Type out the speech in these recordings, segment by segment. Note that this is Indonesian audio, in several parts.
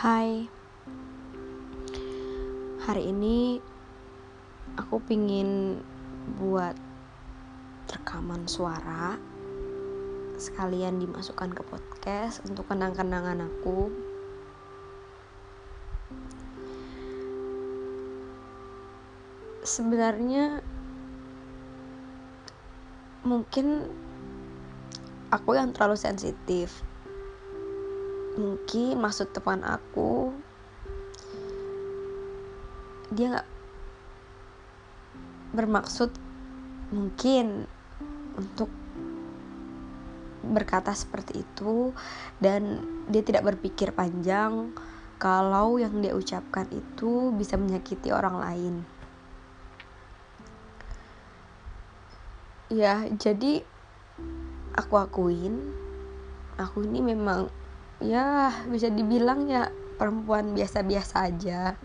Hai. Hari ini Aku pingin Buat Rekaman suara Sekalian dimasukkan ke podcast Untuk kenang-kenangan aku. Sebenarnya Mungkin Aku yang terlalu sensitif mungkin maksud teman aku dia nggak bermaksud mungkin untuk berkata seperti itu dan dia tidak berpikir panjang kalau yang dia ucapkan itu bisa menyakiti orang lain. Ya, jadi aku akuin aku ini memang ya bisa dibilang ya perempuan biasa-biasa aja.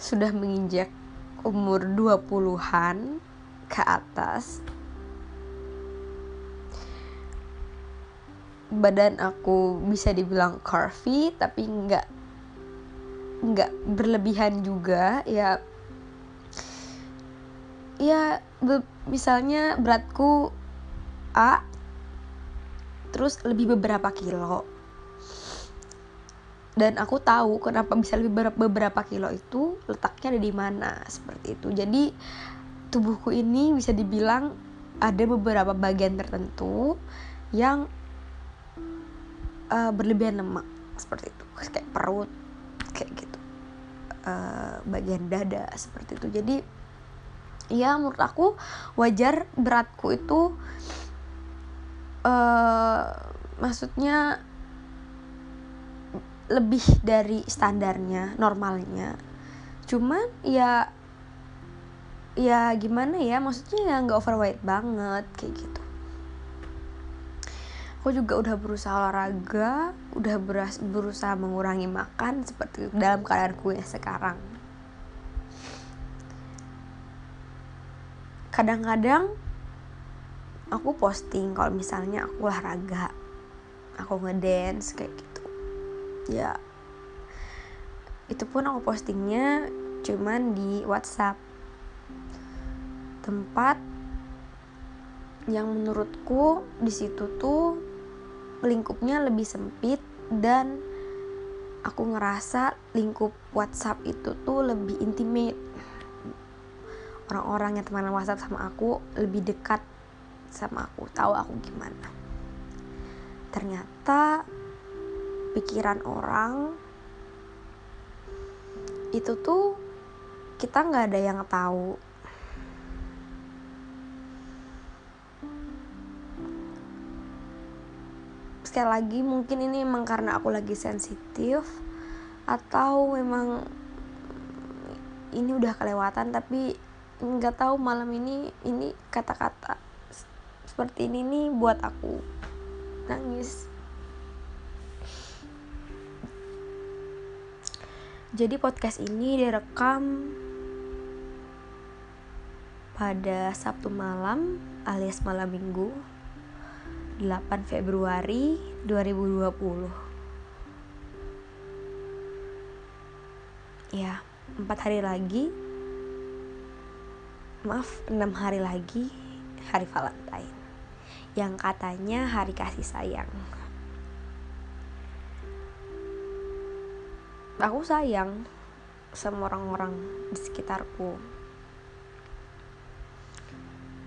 Sudah menginjak umur 20-an ke atas. Badan aku bisa dibilang curvy tapi nggak nggak berlebihan juga ya. Ya misalnya beratku A terus lebih beberapa kilo. Dan aku tahu kenapa bisa lebih beberapa kilo itu letaknya ada di mana seperti itu. Jadi tubuhku ini bisa dibilang ada beberapa bagian tertentu yang uh, berlebihan lemak seperti itu. Kayak perut kayak gitu. Uh, bagian dada seperti itu. Jadi ya menurut aku wajar beratku itu uh, maksudnya lebih dari standarnya normalnya. Cuman ya ya gimana ya maksudnya ya nggak overweight banget kayak gitu. Aku juga udah berusaha olahraga udah beras, berusaha mengurangi makan seperti dalam keadaanku yang sekarang. Kadang-kadang aku posting kalau misalnya aku olahraga aku ngedance kayak gitu. Ya itu pun aku postingnya cuman di WhatsApp. Tempat yang menurutku di situ tuh lingkupnya lebih sempit dan aku ngerasa lingkup WhatsApp itu tuh lebih intimate. Orang-orang yang teman WhatsApp sama aku lebih dekat sama aku tahu aku gimana. Ternyata pikiran orang itu tuh kita nggak ada yang tahu. Sekali lagi mungkin ini emang karena aku lagi sensitif atau memang ini udah kelewatan tapi nggak tahu malam ini ini kata-kata seperti ini nih buat aku. Nangis. Jadi podcast ini direkam pada Sabtu malam alias malam minggu 8 Februari 2020 ya empat hari lagi. Maaf enam hari lagi hari Valentine yang katanya hari kasih sayang. Aku sayang sama orang-orang di sekitarku.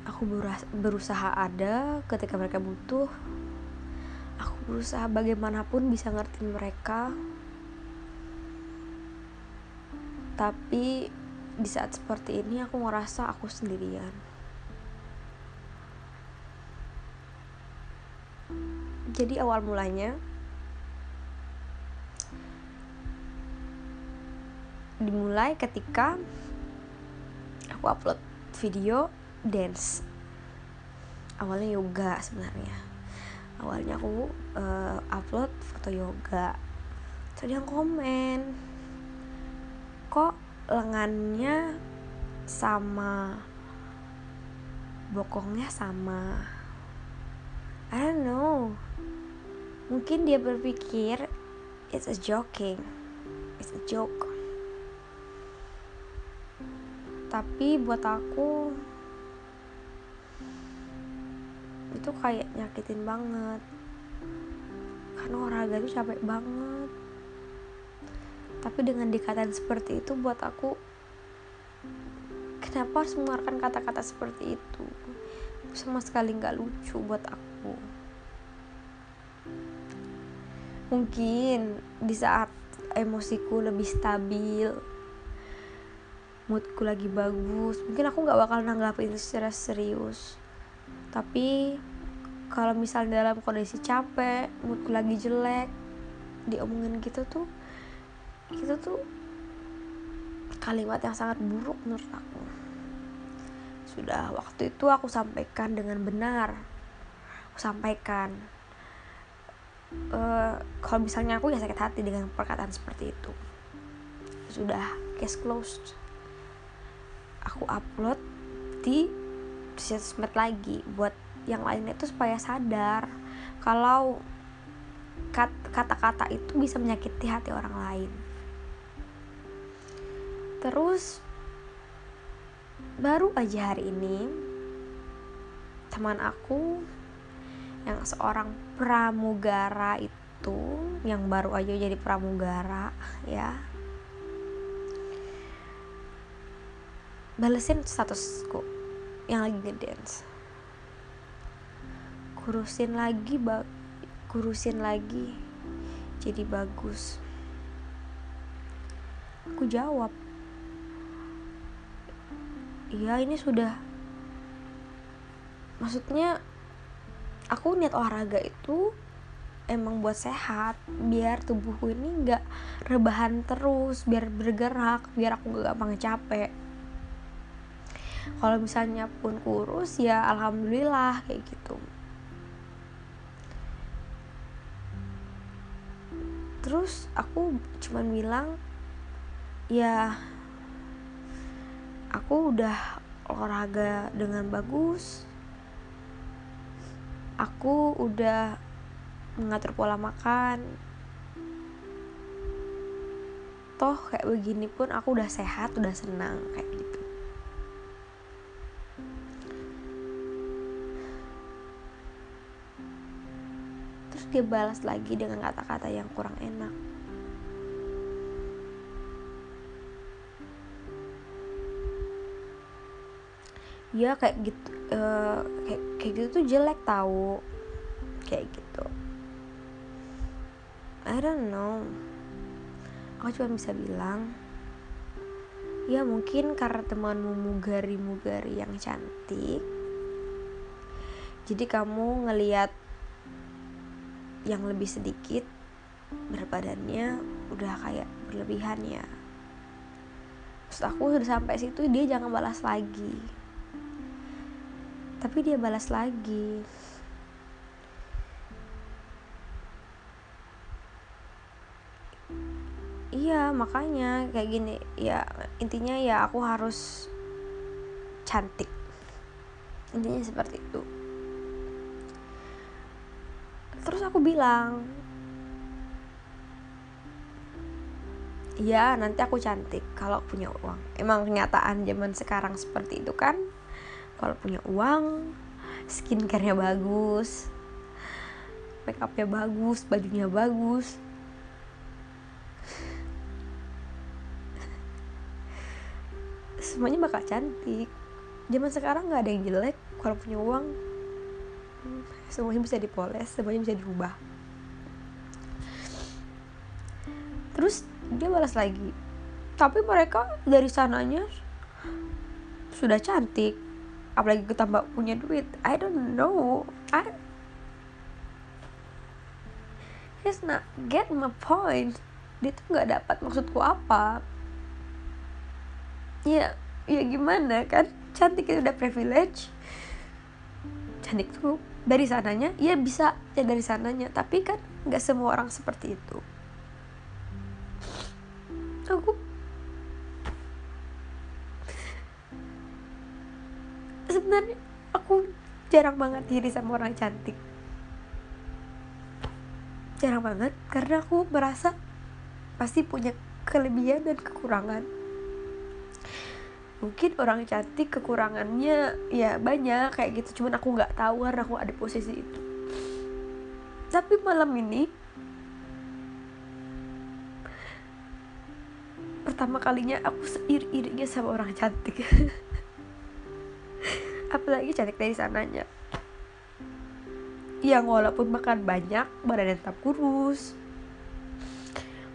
Aku berusaha ada ketika mereka butuh. Aku berusaha bagaimanapun bisa ngerti mereka. Tapi di saat seperti ini aku ngerasa aku sendirian. Jadi awal mulanya dimulai ketika aku upload video dance. Awalnya yoga sebenarnya. Awalnya aku uh, upload foto yoga. Terus yang komen kok lengannya sama bokongnya sama? I don't know mungkin dia berpikir it's a joking. It's a joke. Tapi buat aku itu kayak nyakitin banget. Karena olahraga itu capek banget. Tapi dengan dikatain seperti itu buat aku kenapa harus mengeluarkan kata-kata seperti itu? Sama sekali nggak lucu buat aku mungkin di saat emosiku lebih stabil moodku lagi bagus mungkin aku nggak bakal nanggapin itu secara serius. Tapi kalau misalnya dalam kondisi capek moodku lagi jelek diomongin gitu tuh itu tuh kalimat yang sangat buruk menurut aku. Sudah waktu itu aku sampaikan dengan benar. Aku sampaikan uh, kalau misalnya aku ya sakit hati dengan perkataan seperti itu. Sudah case closed. Aku upload di sosmed lagi buat yang lainnya itu supaya sadar kalau kata-kata itu bisa menyakiti hati orang lain. Terus baru aja hari ini teman aku yang seorang pramugara itu yang baru aja jadi pramugara ya. Balesin statusku yang lagi ngedance. Kurusin lagi bag kurusin lagi jadi bagus. Aku jawab iya ini sudah. Maksudnya aku niat olahraga itu emang buat sehat biar tubuhku ini nggak rebahan terus biar bergerak biar aku gak gampang capek. Kalau misalnya pun kurus ya alhamdulillah kayak gitu. Terus aku cuman bilang ya aku udah olahraga dengan bagus aku udah mengatur pola makan. Toh kayak begini pun aku udah sehat udah senang kayak gitu. Dia balas lagi dengan kata-kata yang kurang enak ya kayak gitu uh, kayak kayak gitu tuh jelek tahu kayak gitu. I don't know. Aku cuma bisa bilang ya mungkin karena temanmu mugari-mugari yang cantik jadi kamu ngeliat yang lebih sedikit berat badannya udah kayak berlebihan ya. Terus aku udah sampai situ dia jangan balas lagi tapi dia balas lagi. Iya makanya kayak gini. Ya intinya ya aku harus cantik. Intinya seperti itu. Terus aku bilang ya nanti aku cantik kalau punya uang. Emang kenyataan zaman sekarang seperti itu kan kalau punya uang skincarenya bagus make upnya bagus bajunya bagus. Semuanya bakal cantik. Zaman sekarang nggak ada yang jelek kalau punya uang semuanya bisa dipoles semuanya bisa diubah. Terus dia balas lagi tapi mereka dari sananya sudah cantik apalagi ketambah punya duit I don't know. I he's not get my point. Dia tuh nggak dapat maksudku apa. Ya ya gimana kan? Cantik itu udah privilege. Cantik tuh dari sananya ya bisa ya dari sananya. Tapi kan nggak semua orang seperti itu. Aku sebenarnya aku jarang banget diri sama orang cantik. Jarang banget karena aku merasa pasti punya kelebihan dan kekurangan. Mungkin orang cantik kekurangannya ya banyak kayak gitu cuman aku nggak tahu karena aku ada posisi itu. Tapi malam ini pertama kalinya aku seiri-irinya sama orang cantik apalagi cantik dari sananya. Yang walaupun makan banyak badannya tetap kurus.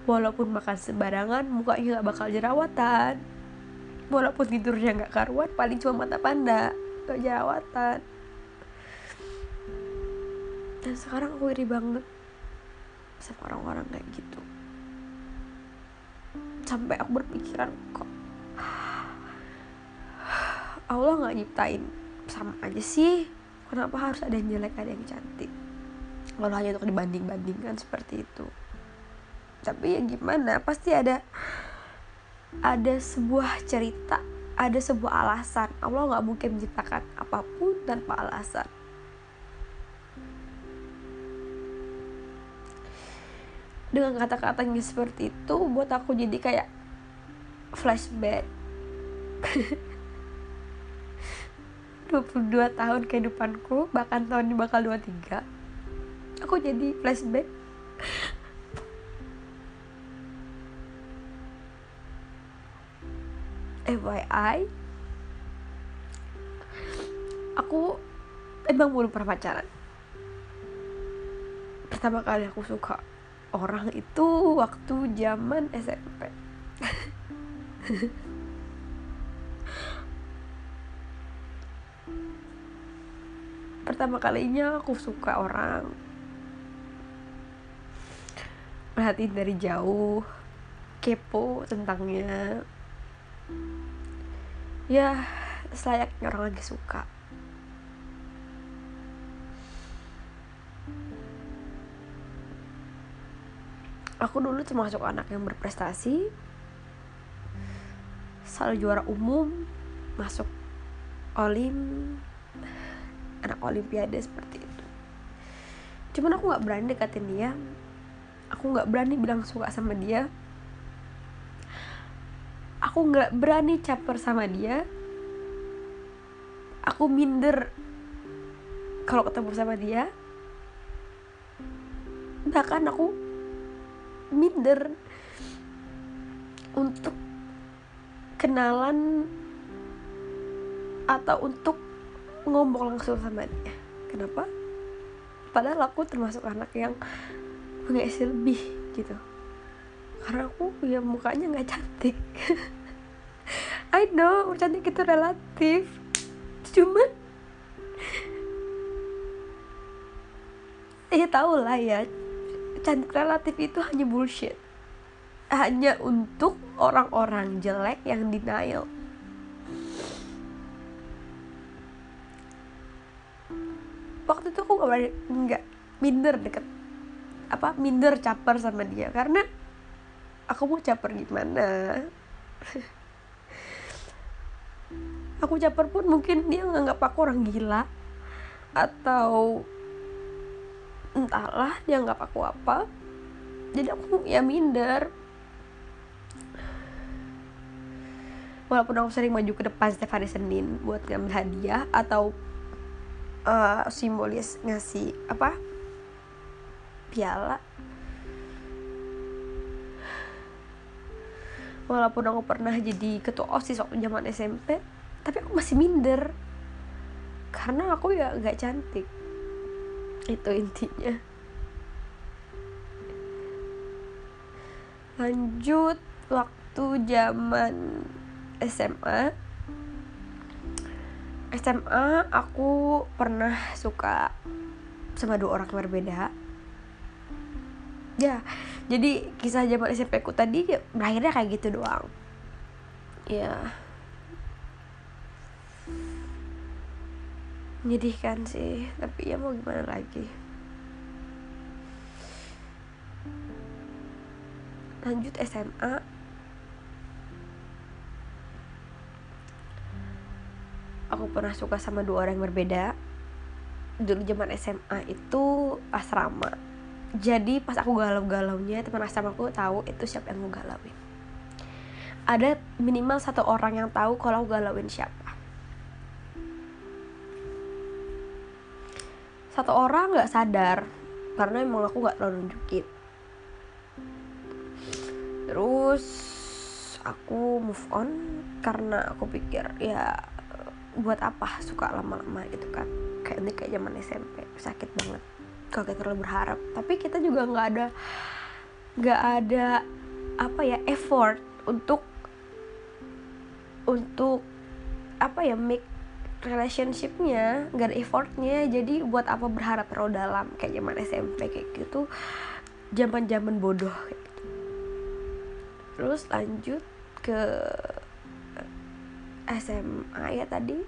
Walaupun makan sembarangan mukanya nggak bakal jerawatan. Walaupun tidurnya nggak karuan paling cuma mata panda gak jerawatan. Dan sekarang aku iri banget sama orang-orang kayak gitu. Sampai aku berpikiran kok Allah nggak nyiptain sama aja sih. Kenapa harus ada yang jelek ada yang cantik? Kalau hanya untuk dibanding-bandingkan seperti itu. Tapi ya gimana pasti ada ada sebuah cerita ada sebuah alasan. Allah nggak mungkin menciptakan apa pun tanpa alasan. Dengan kata-katanya seperti itu buat aku jadi kayak flashback 22 tahun kehidupanku bahkan tahun ini bakal 23 aku jadi flashback. FYI aku emang belum pernah pacaran. Pertama kali aku suka orang itu waktu zaman SMP pertama kalinya aku suka orang. Perhatiin dari jauh kepo tentangnya. Ya selayaknya orang lagi suka. Aku dulu termasuk anak yang berprestasi. Selalu juara umum masuk olim anak olimpiade seperti itu. Cuman aku nggak berani deketin dia. Aku nggak berani bilang suka sama dia. Aku nggak berani caper sama dia. Aku minder kalau ketemu sama dia. Bahkan aku minder untuk kenalan atau untuk ngomong langsung sama dia. Kenapa? Padahal aku termasuk anak yang punya lebih gitu. Karena aku ya mukanya nggak cantik. I know cantik itu relatif. Cuman ya tau lah ya cantik relatif itu hanya bullshit. Hanya untuk orang-orang jelek yang denial itu aku gak nggak minder deket apa minder caper sama dia. Karena aku mau caper gimana? Aku caper pun mungkin dia nganggap aku orang gila. Atau entahlah dia nggak aku apa. Jadi aku ya minder. Walaupun aku sering maju ke depan setiap hari Senin buat ngambil hadiah atau uh, simbolis ngasih apa piala. Walaupun aku pernah jadi ketua osis waktu zaman SMP tapi aku masih minder. Karena aku ya gak cantik. Itu intinya. Lanjut waktu zaman SMA SMA aku pernah suka sama dua orang yang berbeda. Ya jadi kisah zaman SMP ku tadi berakhirnya kayak gitu doang. Ya. Menyedihkan sih tapi ya mau gimana lagi? Lanjut SMA aku pernah suka sama dua orang yang berbeda. Dulu zaman SMA itu asrama. Jadi pas aku galau-galaunya teman asrama aku tahu itu siapa yang aku galauin. Ada minimal satu orang yang tahu kalau aku galauin siapa. Satu orang nggak sadar karena emang aku nggak terlalu nunjukin. Terus aku move on karena aku pikir ya buat apa suka lama-lama gitu kan? Kayak ini kayak zaman SMP sakit banget. Kalau kita terlalu berharap. Tapi kita juga nggak ada nggak ada apa ya effort untuk untuk apa ya make relationshipnya nggak ada effortnya. Jadi buat apa berharap terlalu dalam? Kayak zaman SMP kayak gitu zaman zaman bodoh kayak gitu. Terus lanjut ke SMA ya tadi.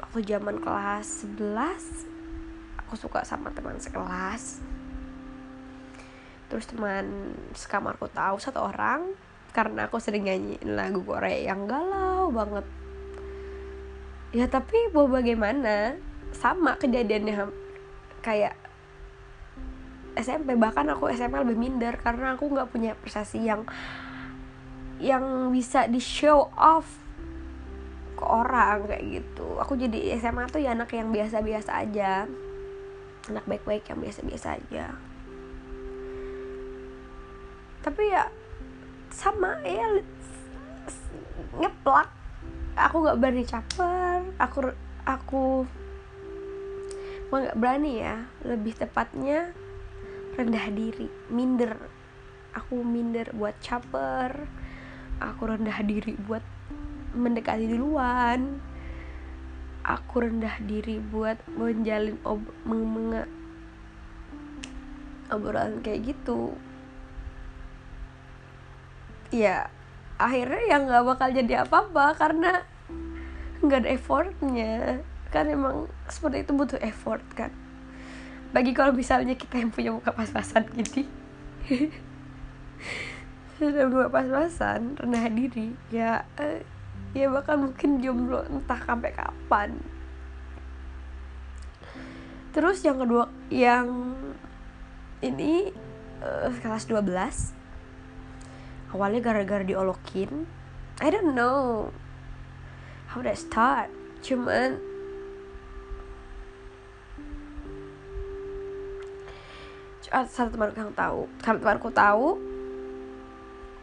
Waktu zaman kelas 11 aku suka sama teman sekelas. Terus teman sekamarku tahu satu orang karena aku sering nyanyiin lagu Korea yang galau banget. Ya tapi mau bagaimana? Sama kejadiannya kayak SMP bahkan aku SMP lebih minder karena aku nggak punya prestasi yang yang bisa di show off ke orang kayak gitu. Aku jadi SMA tuh ya anak yang biasa-biasa aja. Anak baik-baik yang biasa-biasa aja. Tapi ya sama ya ngeplak. Aku nggak berani caper. Aku aku nggak berani ya. Lebih tepatnya rendah diri minder. Aku minder buat caper. Aku rendah diri buat mendekati duluan. Aku rendah diri buat menjalin ob meng obrolan kayak gitu. Ya akhirnya yang nggak bakal jadi apa-apa karena nggak ada effortnya. Kan emang seperti itu butuh effort kan bagi kalau misalnya kita yang punya muka pas-pasan gini. Sudah muka pas-pasan rendah diri ya eh, ya bahkan mungkin jomblo entah sampai kapan. Terus yang kedua yang ini uh, kelas 12 awalnya gara-gara diolokin. I don't know how that start. Cuman satu temanku yang tahu. Karena temanku tahu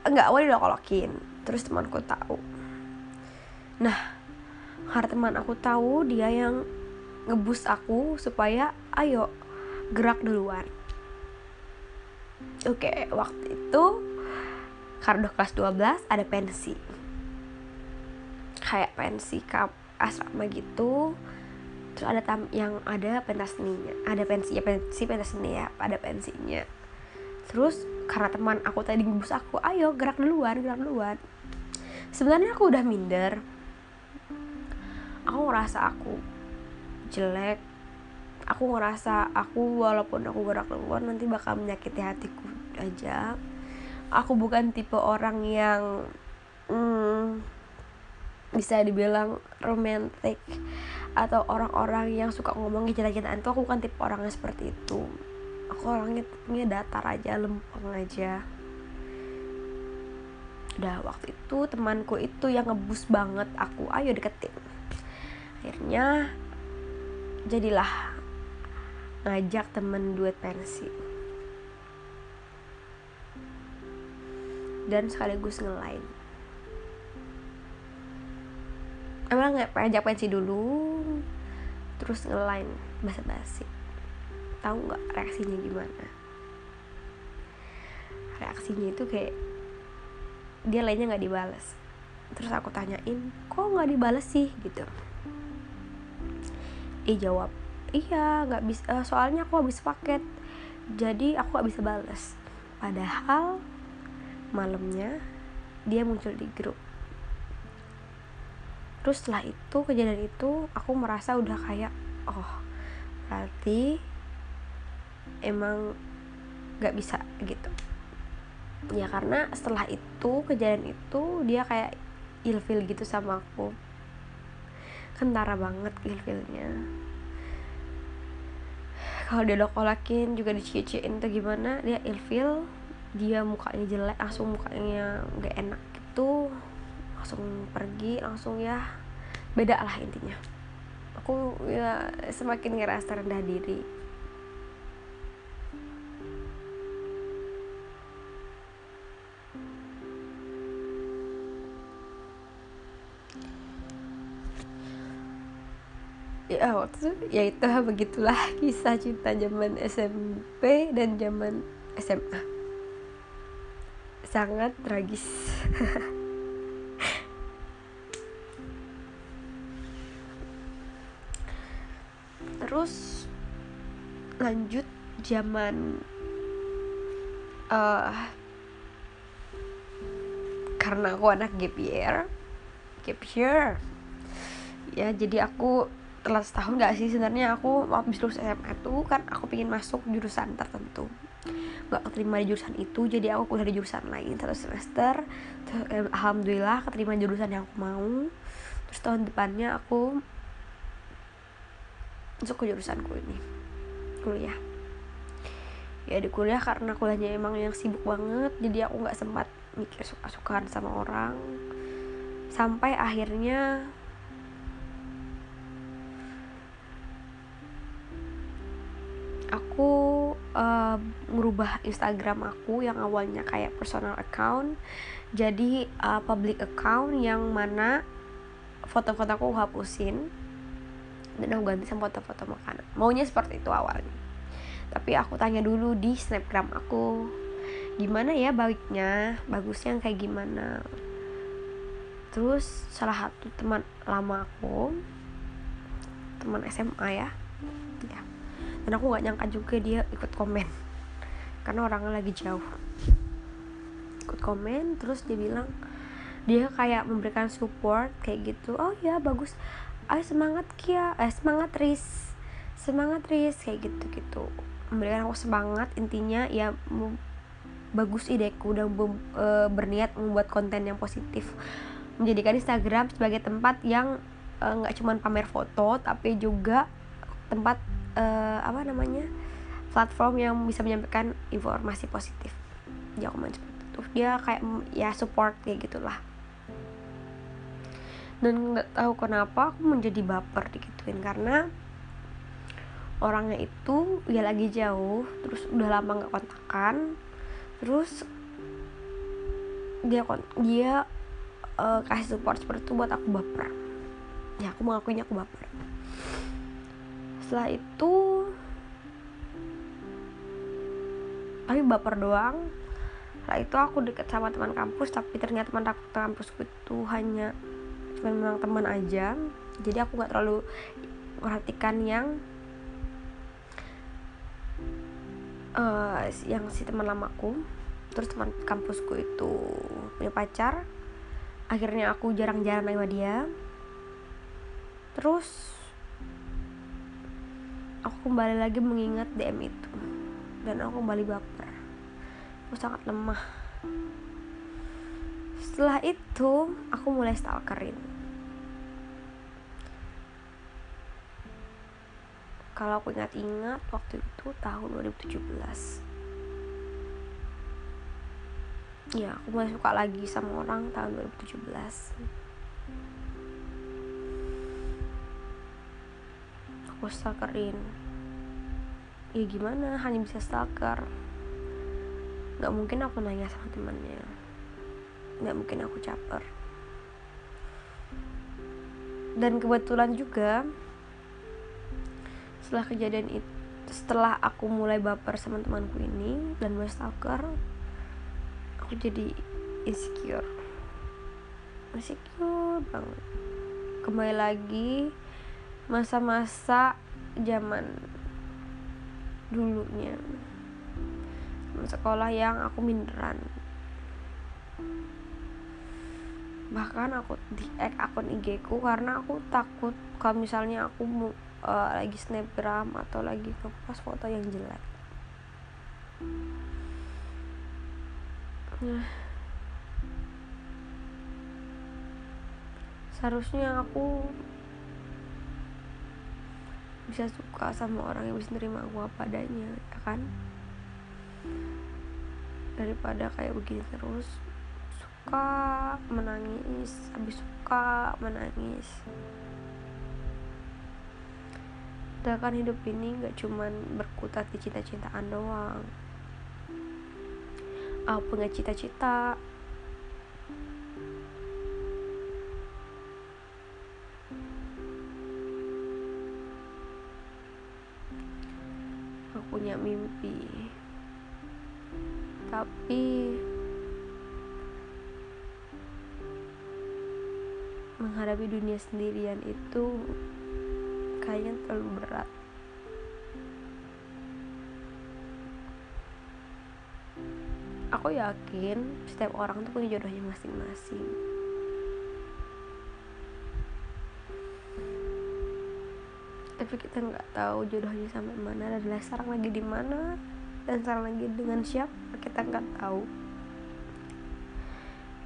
enggak awalnya diolokin terus temanku tahu. Nah karena teman aku tahu dia yang ngebus aku supaya ayo gerak duluan. Oke waktu itu karena udah kelas 12 ada pensi. Kayak pensi kap asrama gitu terus ada tam yang ada pentas seninya ada pensi ya pensi pentas seni ya ada pensinya. Terus karena teman aku tadi ngebus aku ayo gerak duluan gerak duluan. Sebenarnya aku udah minder. Aku ngerasa aku jelek. Aku ngerasa aku walaupun aku gerak keluar nanti bakal menyakiti hatiku aja. Aku bukan tipe orang yang hmm, bisa dibilang romantis atau orang-orang yang suka ngomong gila-gilaan itu aku bukan tipe orang yang seperti itu. Aku orangnya datar aja lempeng aja. Udah waktu itu temanku itu yang ngebus banget aku. Ayo deketin. Akhirnya jadilah ngajak temen duet pensi. Dan sekaligus ngelain emang nggak ngajak pensi dulu? Terus ngelain basa-basi. Tahu nggak reaksinya gimana? Reaksinya itu kayak dia lainnya nggak dibales. Terus aku tanyain kok nggak dibales sih? Gitu. Dia jawab iya nggak bisa uh, soalnya aku habis paket. Jadi aku nggak bisa balas padahal malamnya dia muncul di grup terus setelah itu kejadian itu aku merasa udah kayak oh berarti emang nggak bisa gitu. Ya karena setelah itu kejadian itu dia kayak ilfil gitu sama aku. Kentara banget ilfilnya. Kalau dia kolakin juga dicie-ciein tuh gimana dia ilfil dia mukanya jelek langsung mukanya gak enak gitu langsung pergi langsung ya. Beda lah intinya. Aku ya semakin ngerasa rendah diri. Ya waktu itu ya itu begitulah kisah cinta zaman SMP dan zaman SMA sangat tragis terus lanjut zaman uh, karena aku anak gap year gap year. Ya jadi aku telat setahun gak sih sebenarnya? Aku habis lulus SMA tuh kan aku pengen masuk jurusan tertentu. Nggak keterima di jurusan itu jadi aku kuliah di jurusan lain satu semester. Alhamdulillah keterima jurusan yang aku mau. Terus tahun depannya aku masuk ke jurusanku ini. Kuliah. Ya di kuliah karena kuliahnya emang yang sibuk banget jadi aku nggak sempat mikir suka-sukaan sama orang. Sampai akhirnya aku uh, Instagram aku yang awalnya kayak personal account jadi uh, public account yang mana foto-foto aku hapusin dan aku ganti sama foto-foto makanan. Maunya seperti itu awalnya. Tapi aku tanya dulu di snapgram aku gimana ya baiknya? Bagusnya kayak gimana? Terus salah satu teman lama aku teman SMA ya ya. Dan aku nggak nyangka juga dia ikut komen. Karena orangnya lagi jauh. Ikut komen terus dia bilang dia kayak memberikan support kayak gitu. Oh ya bagus ayo semangat Kia. Eh semangat Riz. Semangat Riz kayak gitu gitu memberikan aku semangat intinya ya bagus ideku dan e, berniat membuat konten yang positif. Menjadikan Instagram sebagai tempat yang e, nggak e, cuma pamer foto tapi juga tempat uh, apa namanya platform yang bisa menyampaikan informasi positif. Dia komen seperti itu. Dia kayak ya support kayak gitulah dan nggak tahu kenapa aku menjadi baper dikituin karena orangnya itu ya lagi jauh terus udah lama nggak kontakan terus dia dia uh, kasih support seperti itu buat aku baper. Ya aku mengakuinya aku baper. Setelah itu tapi baper doang. Setelah itu aku deket sama teman kampus tapi ternyata teman kampusku itu hanya memang teman aja. Jadi aku nggak terlalu perhatikan yang uh, yang si teman lamaku. Terus teman kampusku itu punya pacar. Akhirnya aku jarang-jarang sama dia. Terus aku kembali lagi mengingat DM itu. Dan aku kembali baper. Aku sangat lemah. Setelah itu aku mulai stalkerin kalau aku ingat-ingat waktu itu tahun 2017 ya aku mulai suka lagi sama orang tahun 2017 aku stalkerin. Ya gimana? Hanya bisa stalker. Nggak mungkin aku nanya sama temannya. Nggak mungkin aku caper. Dan kebetulan juga setelah kejadian itu setelah aku mulai baper sama temanku ini dan mulai stalker aku jadi insecure. Insecure banget. Kembali lagi masa-masa zaman dulunya. Sekolah yang aku minderan. Bahkan aku di akun IG ku karena aku takut kalau misalnya aku uh, lagi snapgram atau lagi ngepost foto yang jelek. Nah. Seharusnya aku bisa suka sama orang yang bisa nerima gue padanya ya kan? Daripada kayak begini terus suka menangis habis suka menangis sedangkan hidup ini gak cuman berkutat di cita-citaan doang. Aku punya cita-cita? Aku punya mimpi. Tapi menghadapi dunia sendirian itu kayaknya terlalu berat. Aku yakin setiap orang tuh punya jodohnya masing-masing. Tapi kita nggak tahu jodohnya sampai mana dan sekarang lagi di mana dan sekarang lagi dengan siapa kita nggak tahu.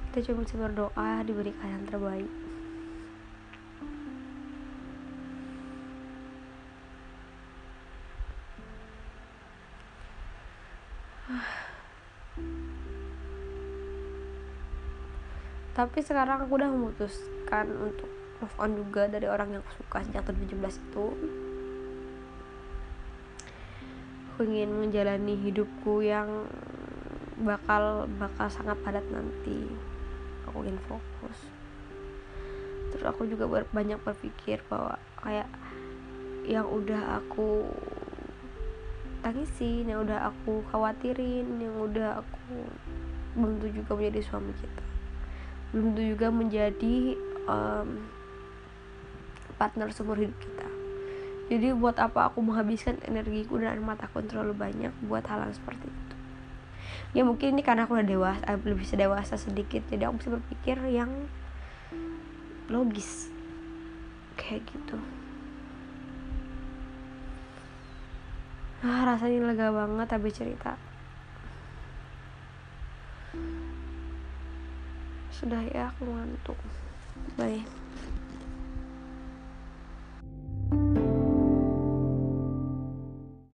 Kita cuma bisa berdoa diberikan yang terbaik tapi sekarang aku udah memutuskan untuk move on juga dari orang yang aku suka sejak 2017 itu. Aku ingin menjalani hidupku yang bakal bakal sangat padat nanti. Aku ingin fokus. Terus aku juga ber, banyak berpikir bahwa kayak yang udah aku tangisin yang udah aku khawatirin yang udah aku belum juga menjadi suami kita belum tentu juga menjadi um, partner seumur hidup kita. Jadi buat apa aku menghabiskan energiku dan mataku terlalu banyak buat hal, hal seperti itu? Ya mungkin ini karena aku udah dewasa eh, lebih dewasa sedikit jadi aku bisa berpikir yang logis. Kayak gitu. Ah rasanya lega banget habis cerita sudah ya aku ngantuk. Bye